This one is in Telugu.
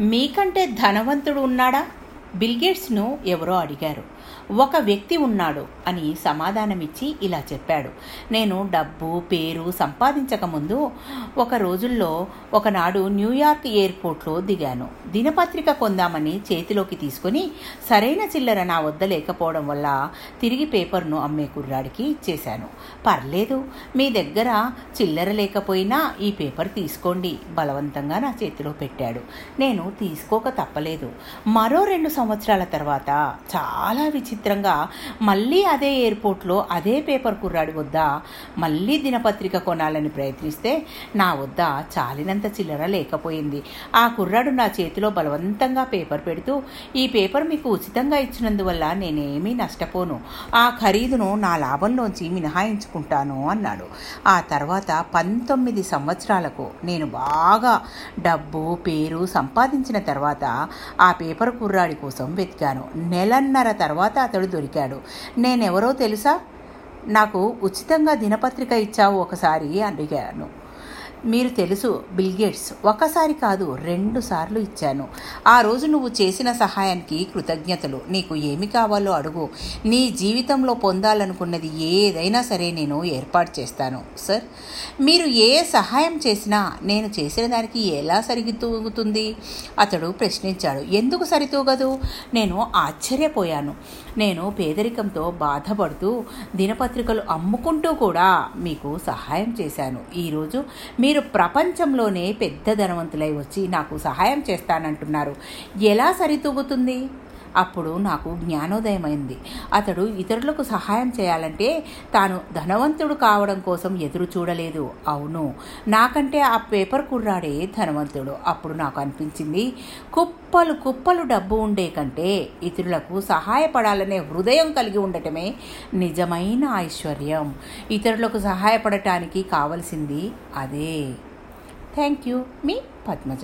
మీకంటే ధనవంతుడు ఉన్నాడా? బిల్గేట్స్ను ఎవరో అడిగారు. ఒక వ్యక్తి ఉన్నాడు అని సమాధానమిచ్చి ఇలా చెప్పాడు. నేను డబ్బు పేరు సంపాదించకముందు ఒక రోజుల్లో ఒకనాడు న్యూయార్క్ ఎయిర్పోర్ట్లో దిగాను. దినపత్రిక కొందామని చేతిలోకి తీసుకొని సరైన చిల్లర నా వద్ద లేకపోవడం వల్ల తిరిగి పేపర్ను అమ్మే కుర్రాడికి ఇచ్చేశాను. పర్లేదు మీ దగ్గర చిల్లర లేకపోయినా ఈ పేపర్ తీసుకోండి బలవంతంగా నా చేతిలో పెట్టాడు. నేను తీసుకోక తప్పలేదు. మరో రెండు సంవత్సరాల తర్వాత చాలా విచిత్రంగా మళ్ళీ అదే ఎయిర్పోర్ట్లో అదే పేపర్ కుర్రాడి వద్ద మళ్ళీ దినపత్రిక కొనాలని ప్రయత్నిస్తే నా వద్ద చాలినంత చిల్లర లేకపోయింది. ఆ కుర్రాడు నా చేతిలో బలవంతంగా పేపర్ పెడుతూ ఈ పేపర్ మీకు ఉచితంగా ఇచ్చినందువల్ల నేనేమీ నష్టపోను. ఆ ఖరీదును నా లాభంలోంచి మినహాయించుకుంటాను అన్నాడు. ఆ తర్వాత పంతొమ్మిది సంవత్సరాలకు నేను బాగా డబ్బు పేరు సంపాదించిన తర్వాత ఆ పేపర్ కుర్రాడి కోసం వెతికాను నెలన్నర తర్వాత అతడు దొరికాడు. నేనెవరో తెలుసా? నాకు ఉచితంగా దినపత్రిక ఇచ్చావు ఒకసారి అడిగాను. మీరు తెలుసు బిల్గేట్స్ ఒకసారి కాదు రెండు సార్లు ఇచ్చాను. ఆ రోజు నువ్వు చేసిన సహాయానికి కృతజ్ఞతలు. నీకు ఏమి కావాలో అడుగు. నీ జీవితంలో పొందాలనుకున్నది ఏదైనా సరే నేను ఏర్పాటు చేస్తాను సార్. మీరు ఏ సహాయం చేసినా నేను చేసిన దానికి ఎలా సరితూగుతుంది? అతడు ప్రశ్నించాడు. ఎందుకు సరితూగదు? నేను ఆశ్చర్యపోయాను. నేను పేదరికంతో బాధపడుతూ దినపత్రికలు అమ్ముకుంటూ కూడా మీకు సహాయం చేశాను. ఈరోజు మీరు ప్రపంచంలోనే పెద్ద ధనవంతులై వచ్చి నాకు సహాయం చేస్తానంటున్నారు. ఎలా సరితూగుతుంది? అప్పుడు నాకు జ్ఞానోదయమైంది. అతడు ఇతరులకు సహాయం చేయాలంటే తాను ధనవంతుడు కావడం కోసం ఎదురు చూడలేదు. అవును నాకంటే ఆ పేపర్ కుర్రాడే ధనవంతుడు. అప్పుడు నాకు అనిపించింది కుప్పలు కుప్పలు డబ్బు ఉండే కంటే ఇతరులకు సహాయపడాలనే హృదయం కలిగి ఉండటమే నిజమైన ఐశ్వర్యం. ఇతరులకు సహాయపడటానికి కావలసింది అదే. థ్యాంక్ యూ మీ పద్మజ.